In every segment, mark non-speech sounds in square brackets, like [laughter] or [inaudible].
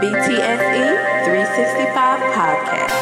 BTSE 365 podcast.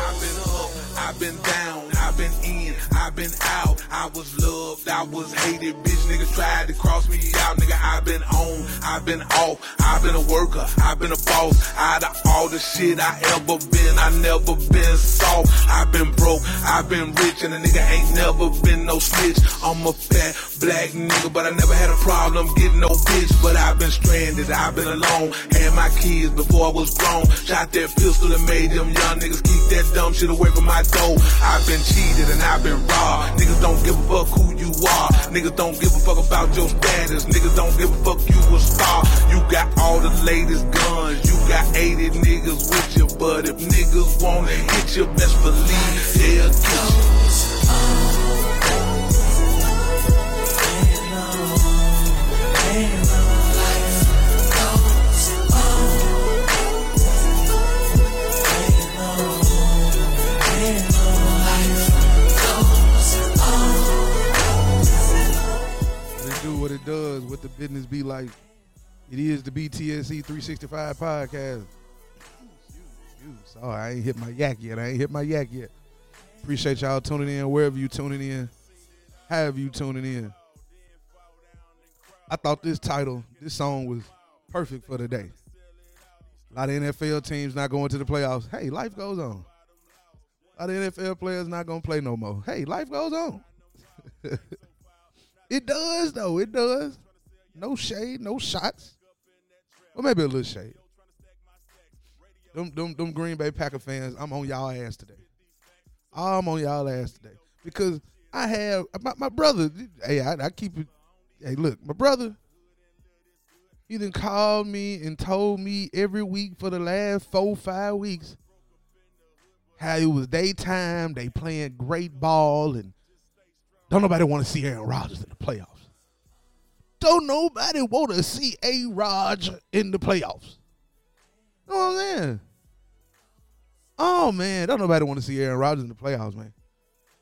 I've been up, I've been down, I've been in, I've been out. I was loved, I was hated. Bitch niggas tried to cross me out, nigga. I've been on, I've been off. I've been a worker, I've been a boss. Out of all the shit I ever been, I never been soft. I've been broke, I've been rich, and a nigga ain't never been no snitch. I'm a fat black nigga, but I never had a problem getting no bitch. But I've been stranded, I've been alone. Had my kids before I was grown. Shot that pistol and made them young niggas keep that dumb shit away from my door. I've been cheated and I've been robbed. Niggas don't give a fuck who you are. Niggas don't give a fuck about your status. Niggas don't give a fuck you a star. You got all the latest guns. You got 80 niggas with you. But if niggas wanna hit you, best believe they'll get you. Does, what the business be like. It is the BTSE 365 podcast. Sorry, I ain't hit my yak yet. I ain't hit my yak yet. Appreciate y'all tuning in wherever you tuning in, however you tuning in. I thought this title, this song was perfect for the day. A lot of NFL teams not going to the playoffs. Hey, life goes on. A lot of NFL players not gonna play no more. Hey, life goes on. [laughs] It does though. It does. No shade, no shots. Well, maybe a little shade. Them, them, them Green Bay Packer fans, I'm on y'all ass today. I'm on y'all ass today because I have my, my brother. Hey, I, I keep it. Hey, look, my brother. He done called me and told me every week for the last four, five weeks how it was daytime. They playing great ball and don't nobody want to see Aaron Rodgers in the playoffs. Don't nobody want to see A. Rod in the playoffs. You know what I'm saying? Oh man, don't nobody want to see Aaron Rodgers in the playoffs, man.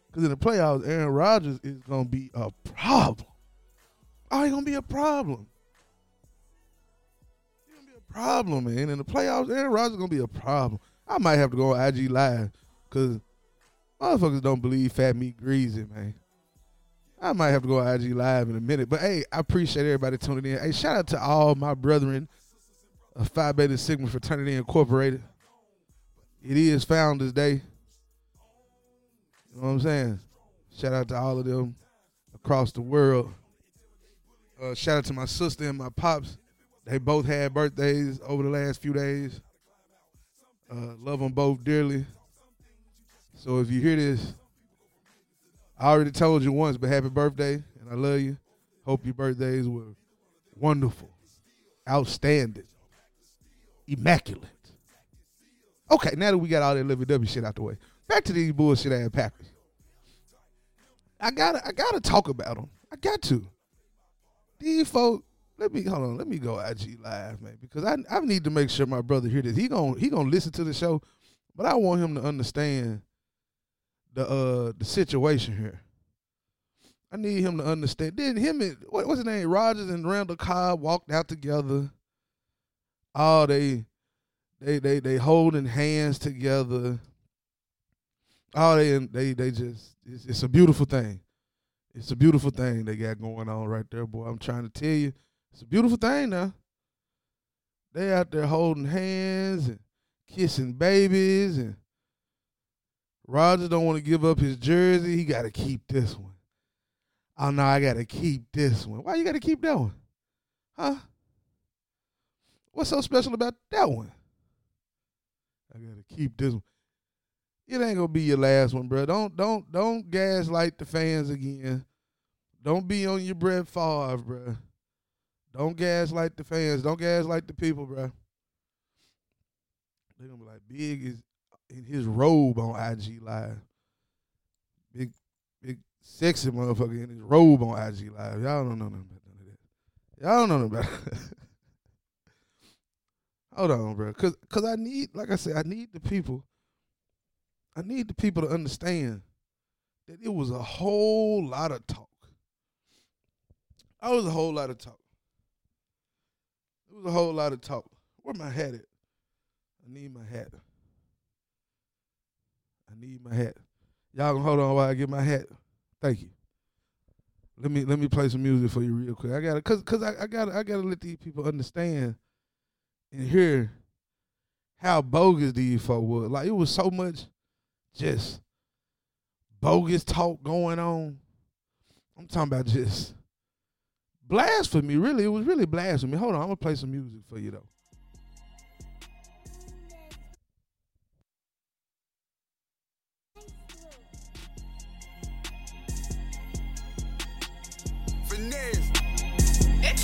Because in the playoffs, Aaron Rodgers is gonna be a problem. Oh, he's gonna be a problem. He's gonna be a problem, man. In the playoffs, Aaron Rodgers is gonna be a problem. I might have to go on IG Live because motherfuckers don't believe Fat Meat Greasy, man. I might have to go IG Live in a minute. But hey, I appreciate everybody tuning in. Hey, shout out to all my brethren of Phi Beta Sigma Fraternity Incorporated. It is Founders Day. You know what I'm saying? Shout out to all of them across the world. Uh, shout out to my sister and my pops. They both had birthdays over the last few days. Uh, love them both dearly. So if you hear this, I already told you once, but happy birthday, and I love you. Hope your birthdays were wonderful, outstanding, immaculate. Okay, now that we got all that living W shit out the way, back to these bullshit ass Packers. I gotta, I gotta talk about them. I got to. These folks, let me hold on. Let me go IG live, man, because I, I need to make sure my brother hear this. He gon' he gonna listen to the show, but I want him to understand the uh the situation here. I need him to understand. Then him and what, what's his name? Rodgers and Randall Cobb walked out together. Oh, they they they they holding hands together. Oh, they they they just it's, it's a beautiful thing. It's a beautiful thing they got going on right there, boy. I'm trying to tell you, it's a beautiful thing now. They out there holding hands and kissing babies and Roger don't want to give up his jersey. He got to keep this one. Oh no, I got to keep this one. Why you got to keep that one? Huh? What's so special about that one? I got to keep this one. It ain't gonna be your last one, bro. Don't don't don't gaslight the fans again. Don't be on your Brett Favre, bro. Don't gaslight the fans. Don't gaslight the people, bro. They're gonna be like, Big is in his robe on IG Live. Big, big, sexy motherfucker in his robe on IG Live. Y'all don't know nothing about none of that. Y'all don't know nothing about. [laughs] Hold on, bro. Cause, Cause I need, like I said, I need the people. I need the people to understand that it was a whole lot of talk. I was a whole lot of talk. It was a whole lot of talk. Where my hat at? I need my hat. Need my hat. Y'all gonna hold on while I get my hat. Thank you. Let me let me play some music for you real quick. I gotta cause cause I, I gotta I gotta let these people understand and hear how bogus these folk were. Like it was so much just bogus talk going on. I'm talking about just blasphemy. Really, it was really blasphemy. Hold on, I'm gonna play some music for you though. Finesse.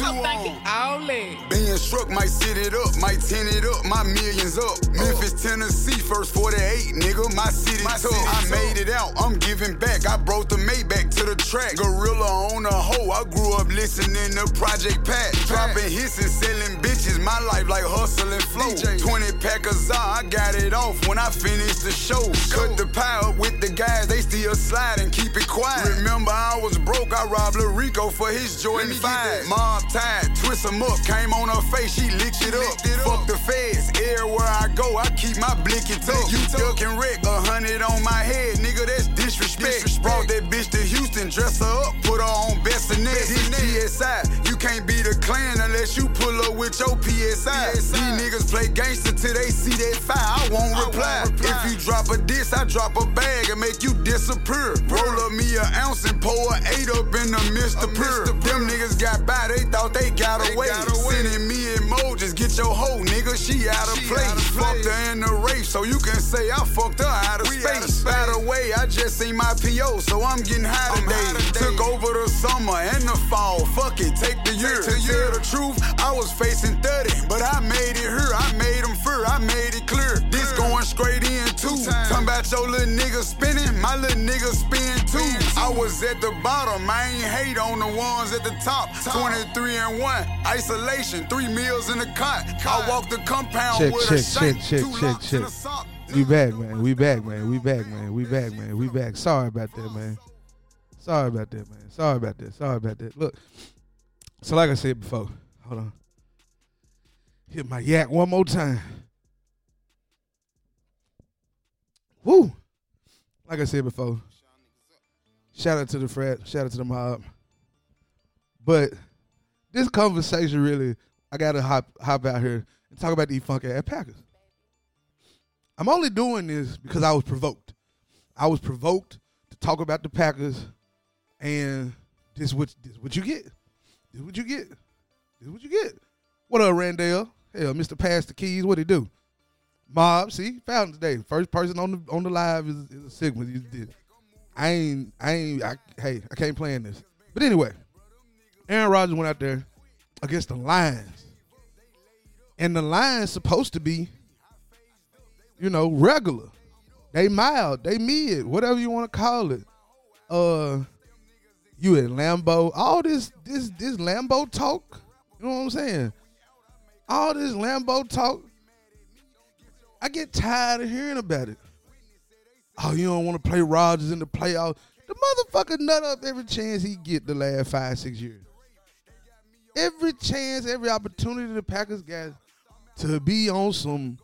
On. Being struck might sit it up, might tin it up, my millions up. Oh. Memphis, Tennessee, first 48, nigga, my city My tough. city I made it out, I'm giving back. I brought the Maybach to the track. Gorilla on a hoe, I grew up listening to Project Pat. Dropping hits and selling bitches, my life like hustle and flow. DJ. 20 pack of I got it off when I finished the show. Cut the pie up with the guys, they still slide and keep it quiet. Remember, I was broke, I robbed Lil Rico for his Jordan me get 5. that. Mob tied, twist 'em up, came on her face, she licked it up. licked it Fuck up. the feds, everywhere I go, I keep my blicky tucked. You duck and wreck, a hundred on my head, nigga, that's disrespect. Disrespect. Brought that bitch to Houston, dress her up, put her on. This Bassinet. GSI, you can't be the clan unless you pull up with your PSI. These niggas play gangster till they see that fire, I won't reply. If you drop a diss, I drop a bag and make you disappear. Roll up me an ounce and pour a eight up in the Mr. A Pure. Them niggas got by, they thought they got They away. got away. Sending me emojis, get your hoe, nigga, she out of She place. of Fucked her in the race, so you can say I fucked her out of We space. Just seen my PO, so I'm getting high today. high today. Took over the summer and the fall. Fuck it, take the year. To Tell year. the truth, I was facing 30, but I made it here. I made them fear, I made it clear. This going straight in two. times. Talking about your little nigga spinning, my little nigga spin too. I was at the bottom, I ain't hate on the ones at the top. Top. 23 and 1, isolation, three meals in the cot. I Cot. walked the compound Check, with check, a shake, check, check, two check, locks and check. We back, man. We back, man. We back, man. We back, man. We back. Sorry about that, man. Sorry about that, man. Sorry about that. Sorry about that. Look, so like I said before, hold on. Hit my yak one more time. Woo! Like I said before, shout out to the frat, shout out to the mob. But this conversation really, I gotta hop hop out here and talk about these funk ass Packers. I'm only doing this because I was provoked. I was provoked to talk about the Packers, and this what this what you get. This what you get. This what you get. What up, Randall? Hell, Mr. Pass the Keys. What he do? Mob, see, found today. First person on the on the live is, is a Sigma. You did. I ain't. I ain't. I, hey, I can't play in this. But anyway, Aaron Rodgers went out there against the Lions, and the Lions supposed to be you know, regular. They mild, they mid, whatever you want to call it. Uh you at Lambeau, all this this this Lambeau talk, you know what I'm saying? All this Lambeau talk, I get tired of hearing about it. Oh, you don't want to play Rodgers in the playoffs. The motherfucker nut up every chance he get the last five, six years. Every chance, every opportunity the Packers got to be on some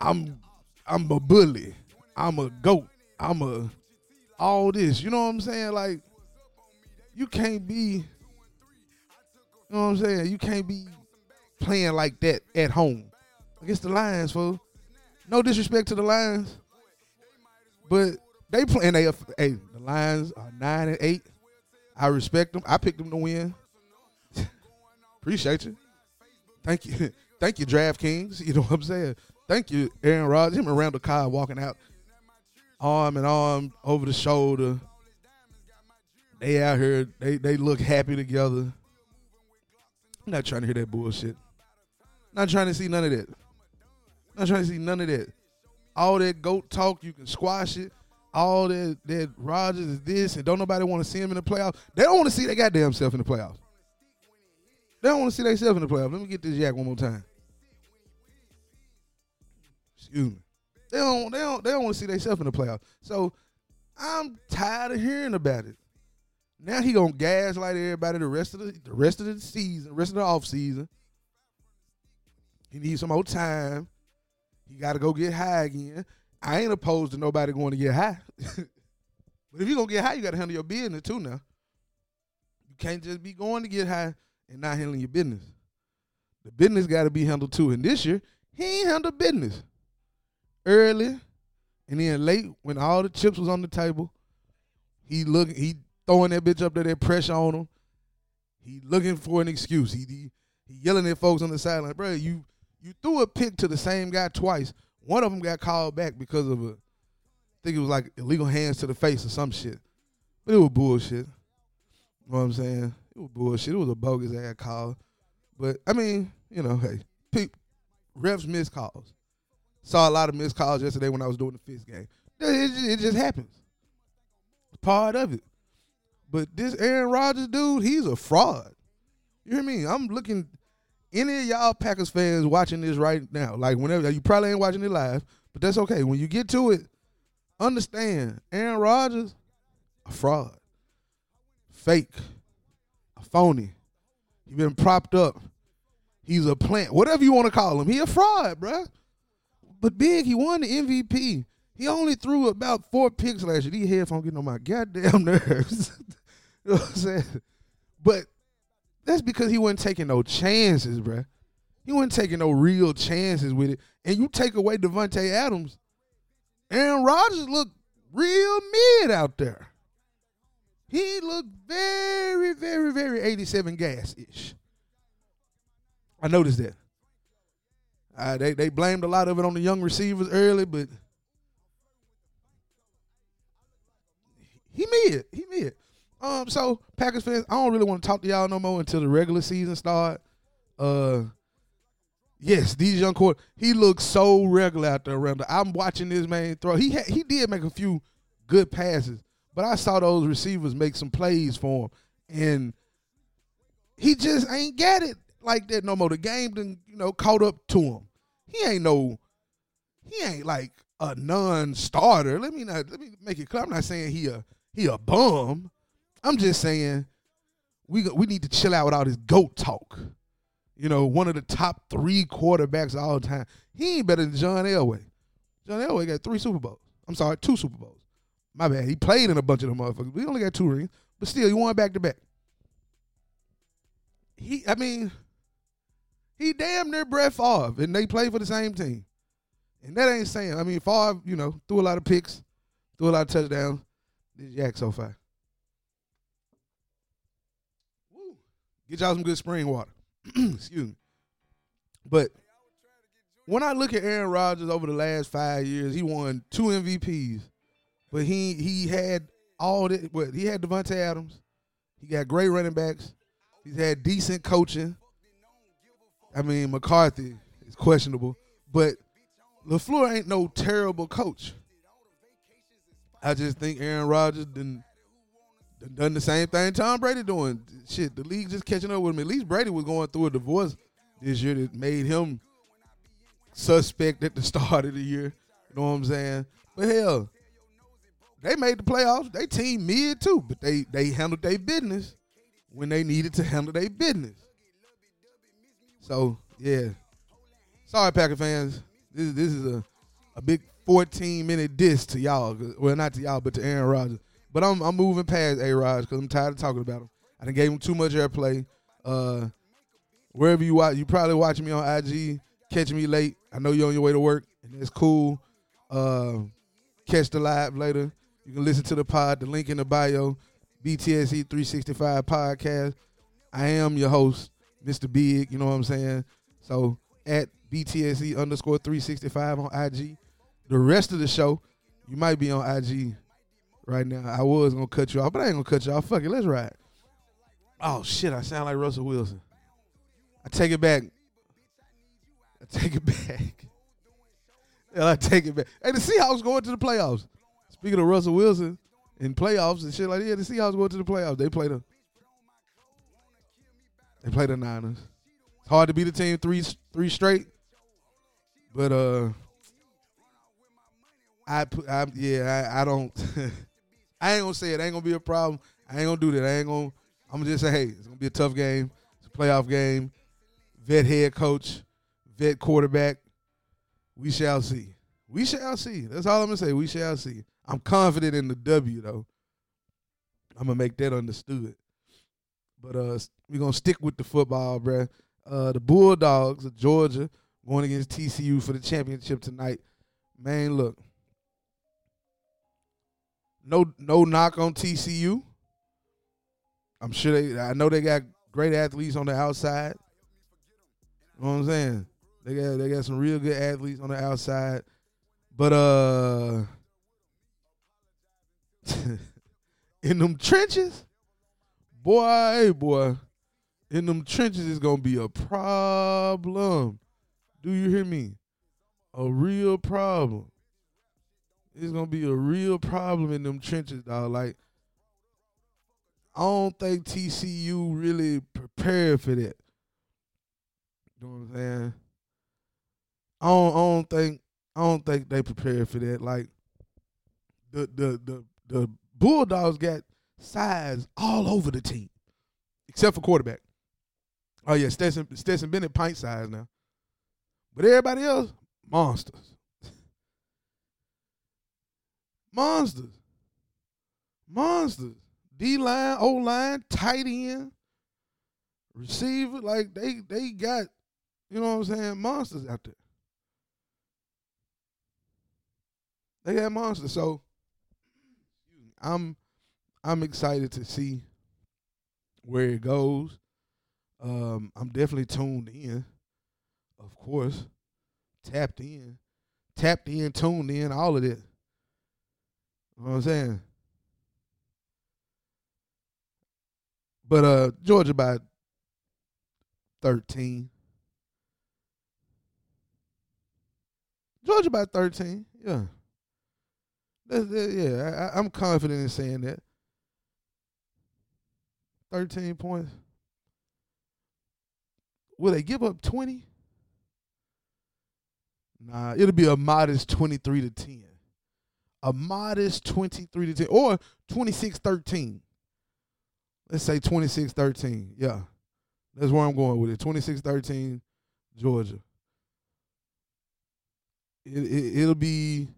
I'm I'm a bully. I'm a goat. I'm a all this. You know what I'm saying? Like you can't be you know what I'm saying? You can't be playing like that at home against the Lions, fool. No disrespect to the Lions, but they play playing. They hey, the Lions are nine and eight. I respect them. I picked them to win. [laughs] Appreciate you. Thank you. [laughs] Thank you, DraftKings. [laughs] You know what I'm saying? Thank you, Aaron Rodgers. Him and Randall Cobb walking out arm in arm over the shoulder. They out here, they they look happy together. I'm not trying to hear that bullshit. Not trying to see none of that. Not trying to see none of that. All that goat talk, you can squash it. All that that Rodgers is this, and don't nobody want to see him in the playoffs. They don't want to see their goddamn self in the playoffs. They don't want to see themselves in the playoffs. Let me get this yak one more time. Excuse me. They don't. They don't. They don't want to see themselves in the playoffs. So I'm tired of hearing about it. Now he gonna gaslight everybody the rest of the the rest of the season, rest of the off season. He needs some more time. He got to go get high again. I ain't opposed to nobody going to get high. [laughs] but if you to get high, you got to handle your business too now. You can't just be going to get high and not handling your business. The business got to be handled too. And this year, he ain't handled business. Early and then late when all the chips was on the table, he looking he throwing that bitch up there, that pressure on him. He looking for an excuse. He he, he yelling at folks on the sideline, bro. You you threw a pick to the same guy twice. One of them got called back because of a, I think it was like illegal hands to the face or some shit. But it was bullshit. You know what I'm saying? It was bullshit. It was a bogus ass call. But I mean, you know, hey, pe- refs miss calls. Saw a lot of missed calls yesterday when I was doing the fifth game. It, it, it just happens. It's part of it. But this Aaron Rodgers dude, he's a fraud. You hear me? I'm looking. Any of y'all Packers fans watching this right now, like whenever you probably ain't watching it live, but that's okay. When you get to it, understand Aaron Rodgers, a fraud, fake, a phony. He been propped up. He's a plant, whatever you want to call him. He a fraud, bruh. But big, he won the MVP. He only threw about four picks last year. These headphones getting on my goddamn [laughs] nerves. [laughs] you know what I'm saying? But that's because he wasn't taking no chances, bruh. He wasn't taking no real chances with it. And you take away Davante Adams, Aaron Rodgers looked real mid out there. He looked very, very, very 87 gas ish. I noticed that. Uh, they they blamed a lot of it on the young receivers early, but he mid. He mid. Um, so Packers fans, I don't really want to talk to y'all no more until the regular season start. Uh, yes, these young court, he looks so regular out there around. The, I'm watching this man throw. He he did make a few good passes, but I saw those receivers make some plays for him, and he just ain't got it like that no more. The game done, you know, caught up to him. He ain't no, he ain't like a non-starter. Let me not let me make it clear. I'm not saying he a he a bum. I'm just saying we we need to chill out with all this goat talk. You know, one of the top three quarterbacks all time. He ain't better than John Elway. John Elway got three Super Bowls. I'm sorry, two Super Bowls. My bad. He played in a bunch of them motherfuckers. We only got two rings, but still, he won back to back. He, I mean, he damn near Brett Favre, and they play for the same team. And that ain't saying. I mean, Favre, you know, threw a lot of picks, threw a lot of touchdowns. This yak so far. Woo. Get y'all some good spring water. [clears throat] Excuse me. But when I look at Aaron Rodgers over the last five years, he won two MVPs, but he he had all that. What he had Davante Adams, he got great running backs. He's had decent coaching. I mean, McCarthy is questionable, but LaFleur ain't no terrible coach. I just think Aaron Rodgers done, done the same thing Tom Brady doing. Shit, the league just catching up with him. At least Brady was going through a divorce this year that made him suspect at the [laughs] start of the year. You know what I'm saying? But hell, they made the playoffs. They team mid too, but they they handled their business when they needed to handle their business. So yeah, sorry Packer fans. This this is a a big 14 minute diss to y'all. Well, not to y'all, but to Aaron Rodgers. But I'm I'm moving past A Rod because I'm tired of talking about him. I didn't gave him too much airplay. Uh, wherever you watch, you probably watching me on IG, catching me late. I know you're on your way to work, and it's cool. Uh, catch the live later. You can listen to the pod. The link in the bio. BTSE 365 podcast. I am your host, Mr. Big. You know what I'm saying? So at BTSE underscore 365 on IG. The rest of the show, you might be on IG right now. I was gonna cut you off, but I ain't gonna cut you off. Fuck it, let's ride. Oh shit, I sound like Russell Wilson. I take it back. I take it [laughs] back. Yeah, I take it back. Hey, the Seahawks going to the playoffs. Speaking of Russell Wilson in playoffs and shit like that, yeah, the Seahawks going to the playoffs. They play the they play the Niners. It's hard to beat the team three three straight, but uh, I put I yeah I, I don't [laughs] I ain't gonna say it ain't gonna be a problem. I ain't gonna do that. I ain't gonna. I'm gonna just say hey, it's gonna be a tough game. It's a playoff game. Vet head coach, vet quarterback. We shall see. We shall see. That's all I'm gonna say. We shall see. I'm confident in the W though. I'm gonna make that understood. But uh, we're gonna stick with the football, bruh. Uh, the Bulldogs of Georgia going against TCU for the championship tonight. Man, look. No, no knock on TCU. I'm sure they. I know they got great athletes on the outside. You know what I'm saying? They got they got some real good athletes on the outside, but uh, [laughs] in them trenches, boy, boy, in them trenches is gonna be a problem. Do you hear me? A real problem. It's gonna be a real problem in them trenches, dog. Like, I don't think TCU really prepared for that. You know what I'm saying? I don't, I don't think I don't think they prepared for that. Like the the the the Bulldogs got size all over the team, except for quarterback. Oh yeah, Stetson Stetson Bennett pint size now, but everybody else monsters, [laughs] monsters, monsters. D line, O line, tight end, receiver. Like they they got, you know what I'm saying, monsters out there. They got monsters. So I'm I'm excited to see where it goes. Um, I'm definitely tuned in, of course, tapped in, tapped in, tuned in, all of that. You know what I'm saying? But uh, Georgia by 13. Georgia by 13, yeah. That's, that, yeah, I, I'm confident in saying that. 13 points. Will they give up 20? Nah, it'll be a modest 23 to 10. A modest 23 to 10 or 26-13. Let's say 26-13. Yeah. That's where I'm going with it. 26-13 Georgia. It, it it'll be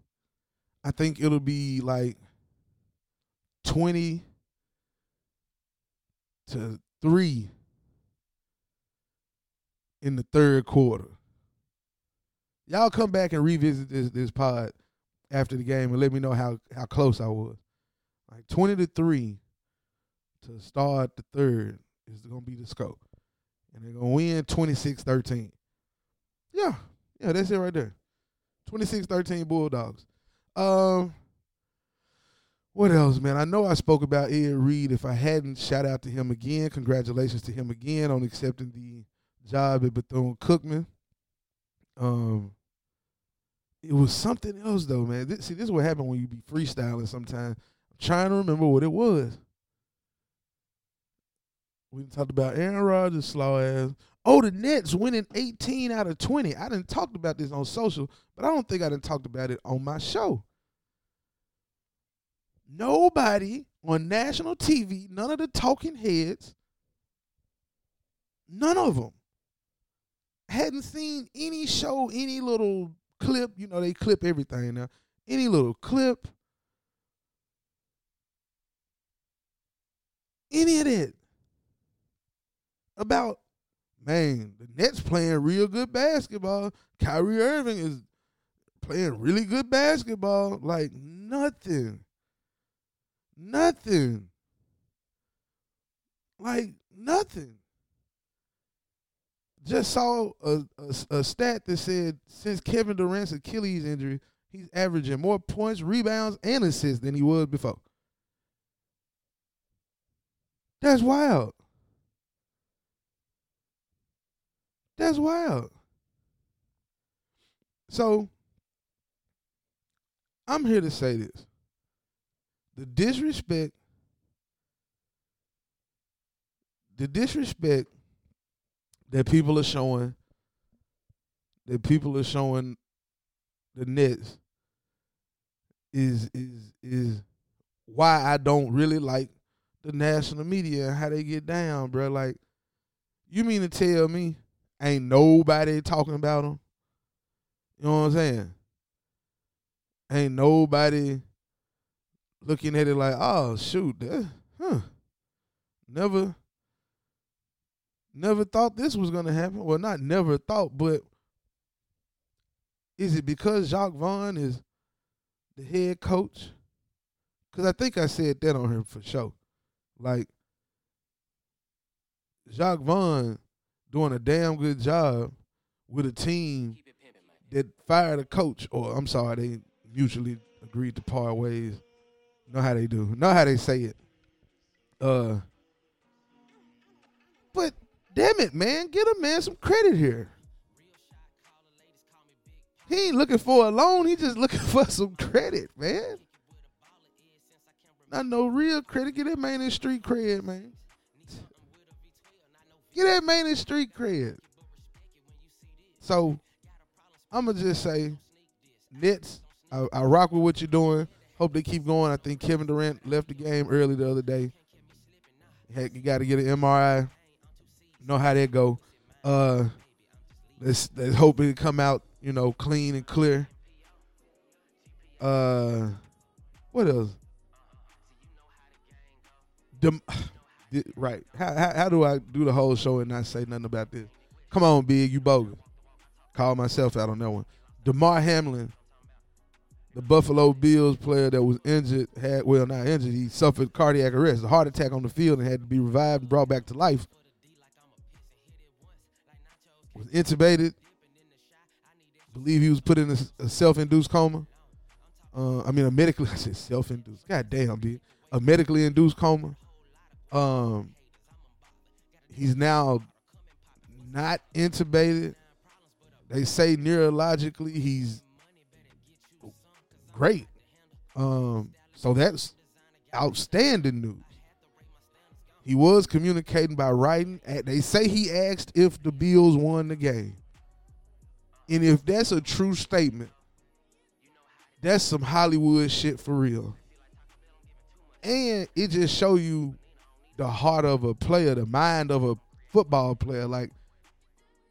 I think it'll be like 20 to 3 in the third quarter. Y'all come back and revisit this this pod after the game and let me know how how close I was. Like 20 to 3 to start the third is to be the scope. And they're to win 26-13. Yeah. Yeah, that's it right there. 26-13 Bulldogs. Um, what else, man? I know I spoke about Ed Reed. If I hadn't, shout out to him again. Congratulations to him again on accepting the job at Bethune Cookman. Um, it was something else though, man. This, see, this is what happened when you be freestyling. Sometimes I'm trying to remember what it was. We talked about Aaron Rodgers' slow ass. Oh, the Nets winning 18 out of 20. I didn't talk about this on social, but I don't think I didn't talked about it on my show. Nobody on national TV, none of the talking heads, none of them hadn't seen any show, any little clip. You know, they clip everything now. Any little clip, any of that about man, the Nets playing real good basketball. Kyrie Irving is playing really good basketball. Like nothing. Nothing. Like nothing. Just saw a, a, a stat that said since Kevin Durant's Achilles injury, he's averaging more points, rebounds, and assists than he was before. That's wild. That's wild. So I'm here to say this. The disrespect, the disrespect that people are showing, that people are showing the Nets is is is why I don't really like the national media and how they get down, bro. Like, you mean to tell me Ain't nobody talking about them? You know what I'm saying? Ain't nobody looking at it like, oh shoot, that, huh? Never, never thought this was gonna happen. Well, not never thought, but is it because Jacque Vaughn is the head coach? Because I think I said that on here for sure. Like Jacque Vaughn doing a damn good job with a team that fired a coach, or I'm sorry, they mutually agreed to part ways. Know how they do. Know how they say it. Uh, but damn it, man, get a man some credit here. He ain't looking for a loan. He just [laughs] looking for some credit, man. Not no real credit. Get that man in street cred, man. Get that man in street cred. So I'm gonna just say, Nets. I, I rock with what you're doing. Hope they keep going. I think Kevin Durant left the game early the other day. Heck, you got to get an MRI. Know how that go. Uh, let's let's hope it come out you know clean and clear. Uh, what else? Dem- [sighs] right. How, how how do I do the whole show and not say nothing about this? Come on, big, you bogus. Call myself out on that one. Damar Hamlin, the Buffalo Bills player that was injured, had well not injured, he suffered cardiac arrest, a heart attack on the field, and had to be revived and brought back to life. Was intubated. Believe he was put in a, a self-induced coma. Uh, I mean, a medically [laughs] I said self-induced. God damn, B. A medically induced coma. Um, he's now not intubated. They say neurologically he's great. Um, so that's outstanding news. He was communicating by writing. They say he asked if the Bills won the game. And if that's a true statement, that's some Hollywood shit for real. And it just show you the heart of a player, the mind of a football player. Like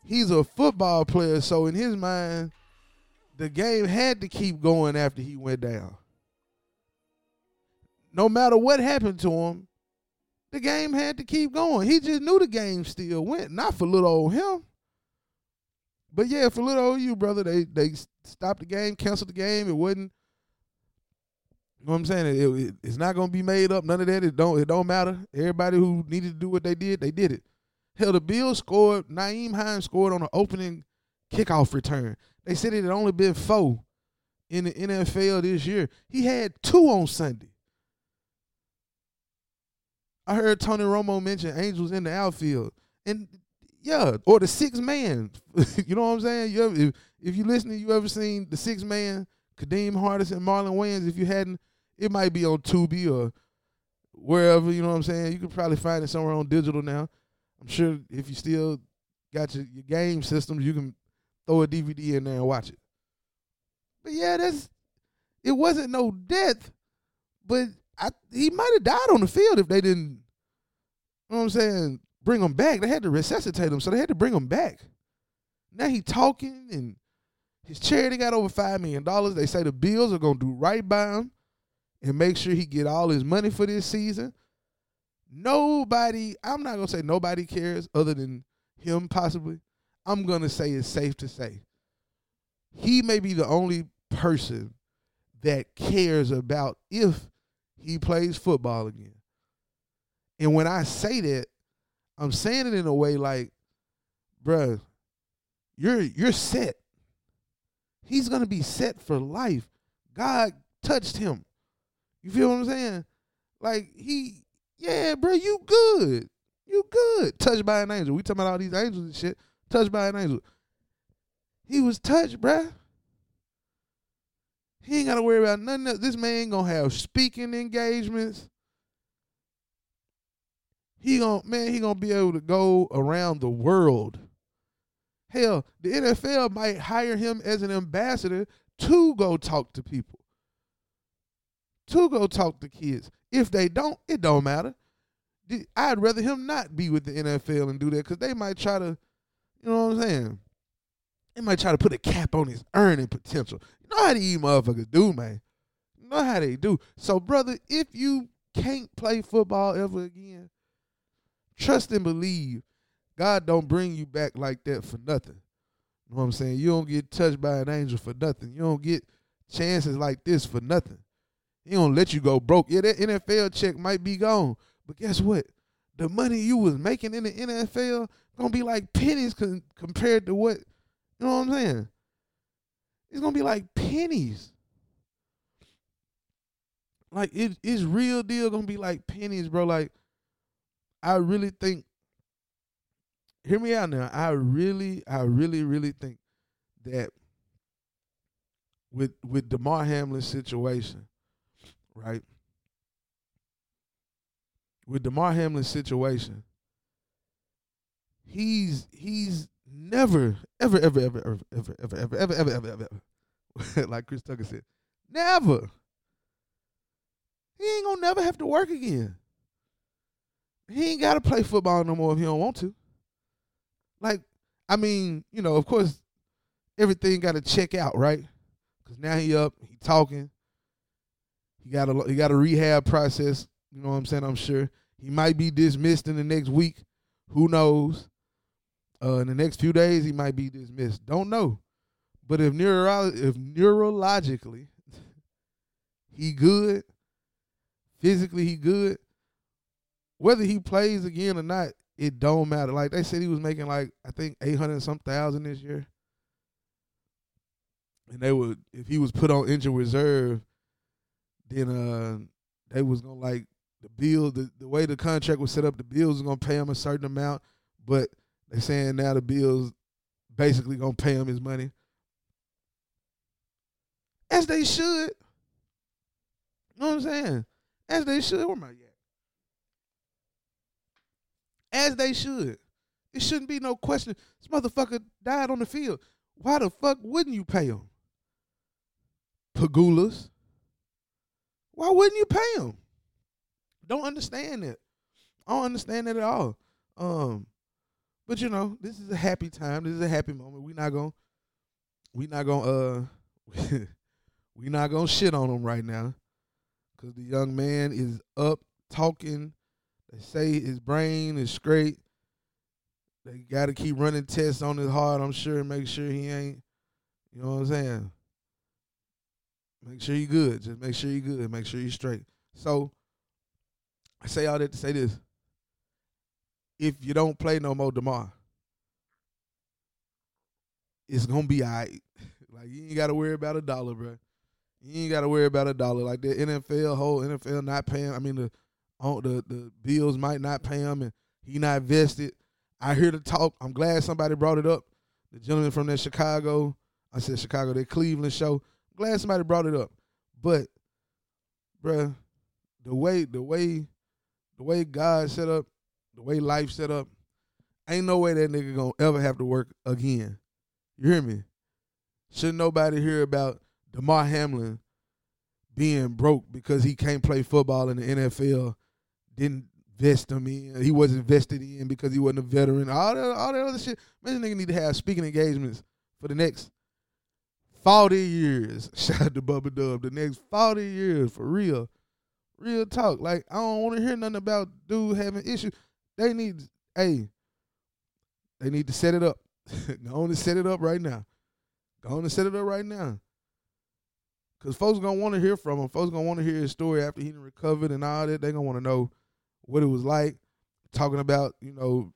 he's a football player, so in his mind, the game had to keep going after he went down. No matter what happened to him, the game had to keep going. He just knew the game still went, not for little old him. But yeah, for little old you, brother, they they stopped the game, canceled the game. It wasn't. You know what I'm saying? It, it, it's not gonna be made up. None of that. It don't. It don't matter. Everybody who needed to do what they did, they did it. Hell, the Bills scored. Nyheim Hines scored on an opening kickoff return. They said it had only been four in the NFL this year. He had two on Sunday. I heard Tony Romo mention Angels in the outfield, and yeah, or the six man. [laughs] you know what I'm saying? You ever, if if you listening, you ever seen the six man? Kadeem Hardison Marlon Wayans. If you hadn't, it might be on Tubi or wherever. You know what I'm saying? You could probably find it somewhere on digital now. I'm sure if you still got your, your game systems, you can throw a DVD in there and watch it. But yeah, that's it wasn't no death, but I he might have died on the field if they didn't. You know what I'm saying? Bring him back. They had to resuscitate him, so they had to bring him back. Now he talking and his charity got over five million dollars. They say the Bills are gonna do right by him and make sure he get all his money for this season. Nobody, I'm not gonna say nobody cares other than him possibly. I'm gonna say it's safe to say he may be the only person that cares about if he plays football again. And when I say that, I'm saying it in a way like, bruh, you're you're set. He's gonna be set for life. God touched him. You feel what I'm saying? Like he, yeah, bro, you good. You good. Touched by an angel. We talking about all these angels and shit. Touched by an angel. He was touched, bruh. He ain't gotta worry about nothing else. This man gonna have speaking engagements. He gonna man, he gonna be able to go around the world. Hell, the NFL might hire him as an ambassador to go talk to people. To go talk to kids. If they don't, it don't matter. I'd rather him not be with the NFL and do that because they might try to, You know what I'm saying? They might try to put a cap on his earning potential. You know how these motherfuckers do, man. You know how they do. So, brother, if you can't play football ever again, trust and believe God don't bring you back like that for nothing. You know what I'm saying? You don't get touched by an angel for nothing. You don't get chances like this for nothing. He don't let you go broke. Yeah, that NFL check might be gone, but guess what? The money you was making in the NFL gonna be like pennies con- compared to what you know what I'm saying. It's gonna be like pennies. Like it, it's real deal gonna be like pennies, bro. Like I really think. Hear me out now. I really, I really, really think that with with Damar Hamlin's situation, right? With Damar Hamlin's situation, he's he's never ever ever ever ever ever ever ever ever ever ever ever, like Chris Tucker said, never. He ain't gonna never have to work again. He ain't gotta play football no more if he don't want to. Like, I mean, you know, of course, everything got to check out, right? Because now he up, he talking. He got a he got a rehab process. You know what I'm saying? I'm sure he might be dismissed in the next week. Who knows? Uh, in the next few days, he might be dismissed. Don't know. But if neuro if neurologically [laughs] he good, physically he good, whether he plays again or not, it don't matter. Like they said, he was making like I think eight hundred some thousand this year, and they would if he was put on injured reserve, then uh they was gonna like the bill the, the way the contract was set up, the Bills was gonna pay him a certain amount, but they're saying now the Bills basically gonna pay him his money, as they should. You know what I'm saying? As they should. Where am I at? As they should. It shouldn't be no question. This motherfucker died on the field. Why the fuck wouldn't you pay him? Pegulas. Why wouldn't you pay him? Don't understand it. I don't understand it at all. Um, but you know, this is a happy time. This is a happy moment. We not gonna, we not gonna, uh, [laughs] we not gonna shit on him right now, cause the young man is up talking. They say his brain is straight. They got to keep running tests on his heart. I'm sure, make sure he ain't. You know what I'm saying? Make sure you good. Just make sure you good. Make sure you straight. So I say all that to say this. If you don't play no more Damar, it's gonna be all right. [laughs] Like you ain't gotta worry about a dollar, bro. You ain't gotta worry about a dollar. Like the NFL, whole NFL not paying. I mean the oh, the the Bills might not pay him, and he not vested. I hear the talk. I'm glad somebody brought it up. The gentleman from that Chicago, I said Chicago, that Cleveland show. I'm glad somebody brought it up. But, bruh, the way the way the way God set up, the way life set up, ain't no way that nigga gonna ever have to work again. You hear me? Should nobody hear about Damar Hamlin being broke because he can't play football in the NFL, didn't vest him in, he wasn't vested in because he wasn't a veteran, all that all that other shit. Man, this nigga need to have speaking engagements for the next 40 years. [laughs] Shout out to Bubba Dub. The next 40 years for real. Real talk. Like, I don't want to hear nothing about dude having issues. They need, hey, they need to set it up. [laughs] Go on and set it up right now. Go on and set it up right now. Cause folks gonna want to hear from him. Folks gonna want to hear his story after he recovered and all that. They gonna want to know what it was like. Talking about you know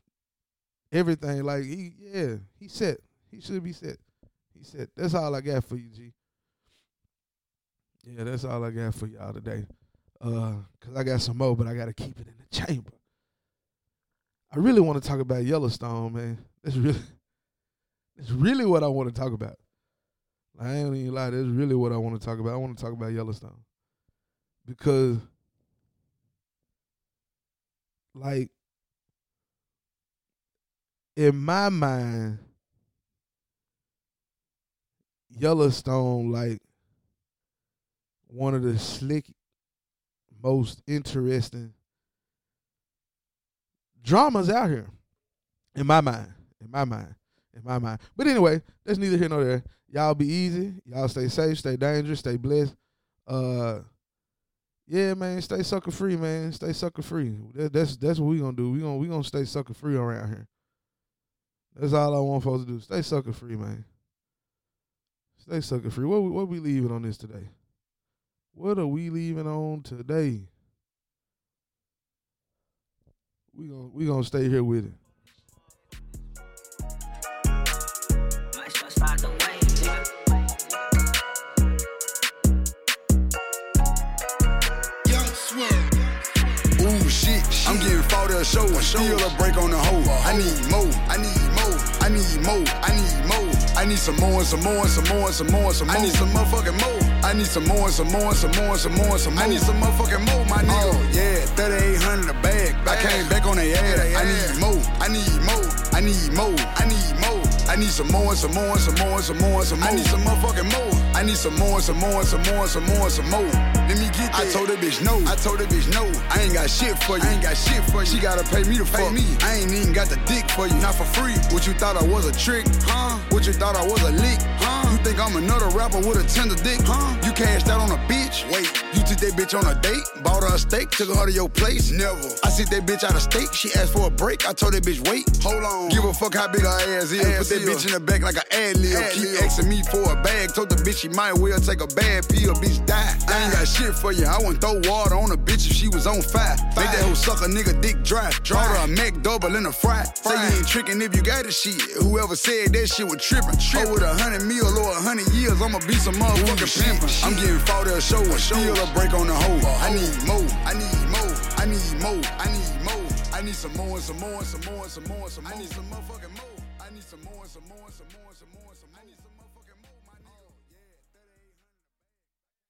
everything. Like he, yeah, he set. He should be set. He said, "That's all I got for you, G." Yeah, that's all I got for y'all today. Uh, cause I got some more, but I gotta keep it in the [laughs] chamber. I really want to talk about Yellowstone, man. That's really, that's really what I want to talk about. I ain't even lie. That's really what I want to talk about. I want to talk about Yellowstone because, like, in my mind, Yellowstone like one of the slick, most interesting dramas out here. In my mind, in my mind, in my mind. But anyway, that's neither here nor there. Y'all be easy. Y'all stay safe, stay dangerous, stay blessed. Uh, yeah, man, stay sucker free, man. Stay sucker free. That, that's that's what we gonna do. We gonna we gonna stay sucker free around here. That's all I want folks to do. Stay sucker free, man. Stay sucker free. What what we leaving on this today? What are we leaving on today? We gonna we gonna stay here with it. Might as well start the way, nigga. Ooh shit, I'm getting fought a show, still a break on the hoe. I need more, I need more, I need more, I need more. I need some more, and some more, and some more, and some more, and some more. I need some motherfucking more. I need some more, and some more, and some more, and some more, and some more. I need some motherfucking more, my nigga. Oh, yeah, 3800 a bag. I came back on their ass. I need more, I need more, I need more, I need more. I need some more, and some more, and some more, and some more, and some more. I need some motherfucking more. I need some more, and some more, and some more, and some more, and some more. Let me get that. I told that bitch no. I told that bitch no. I ain't got shit for you. I ain't got shit for you. She gotta pay me to fuck me. I ain't even got the dick for you. Not for free. What you thought I was a trick? Huh? What you thought I was a lick? Huh? Think I'm another rapper with a tender dick? Huh? You cashed out on a bitch? Wait. You took that bitch on a date? Bought her a steak? Took her out to your place? Never. I sent that bitch out of state. She asked for a break. I told that bitch wait. Hold on. Give a fuck how big her ass is. Put that bitch in the back like an ad lib. Keep asking me for a bag. Told the bitch she might well take a bad pill. Bitch die. I ain't got shit for you. I wouldn't throw water on a bitch if she was on fire. Make that hoe suck a nigga dick dry. Dry her a McDouble in a fry. Say you ain't tricking if you got a shit. Whoever said that shit was tripping. Trip oh, with a hundred mil or a hundred years, I'ma be some motherfucking pimpin'. I'm getting fought at a show and still a break on the hoe. I need more. I need more. I need more. I need more. I need some more and some more and some more and some more and some more. I need some motherfucking more. I need some more and some more and some more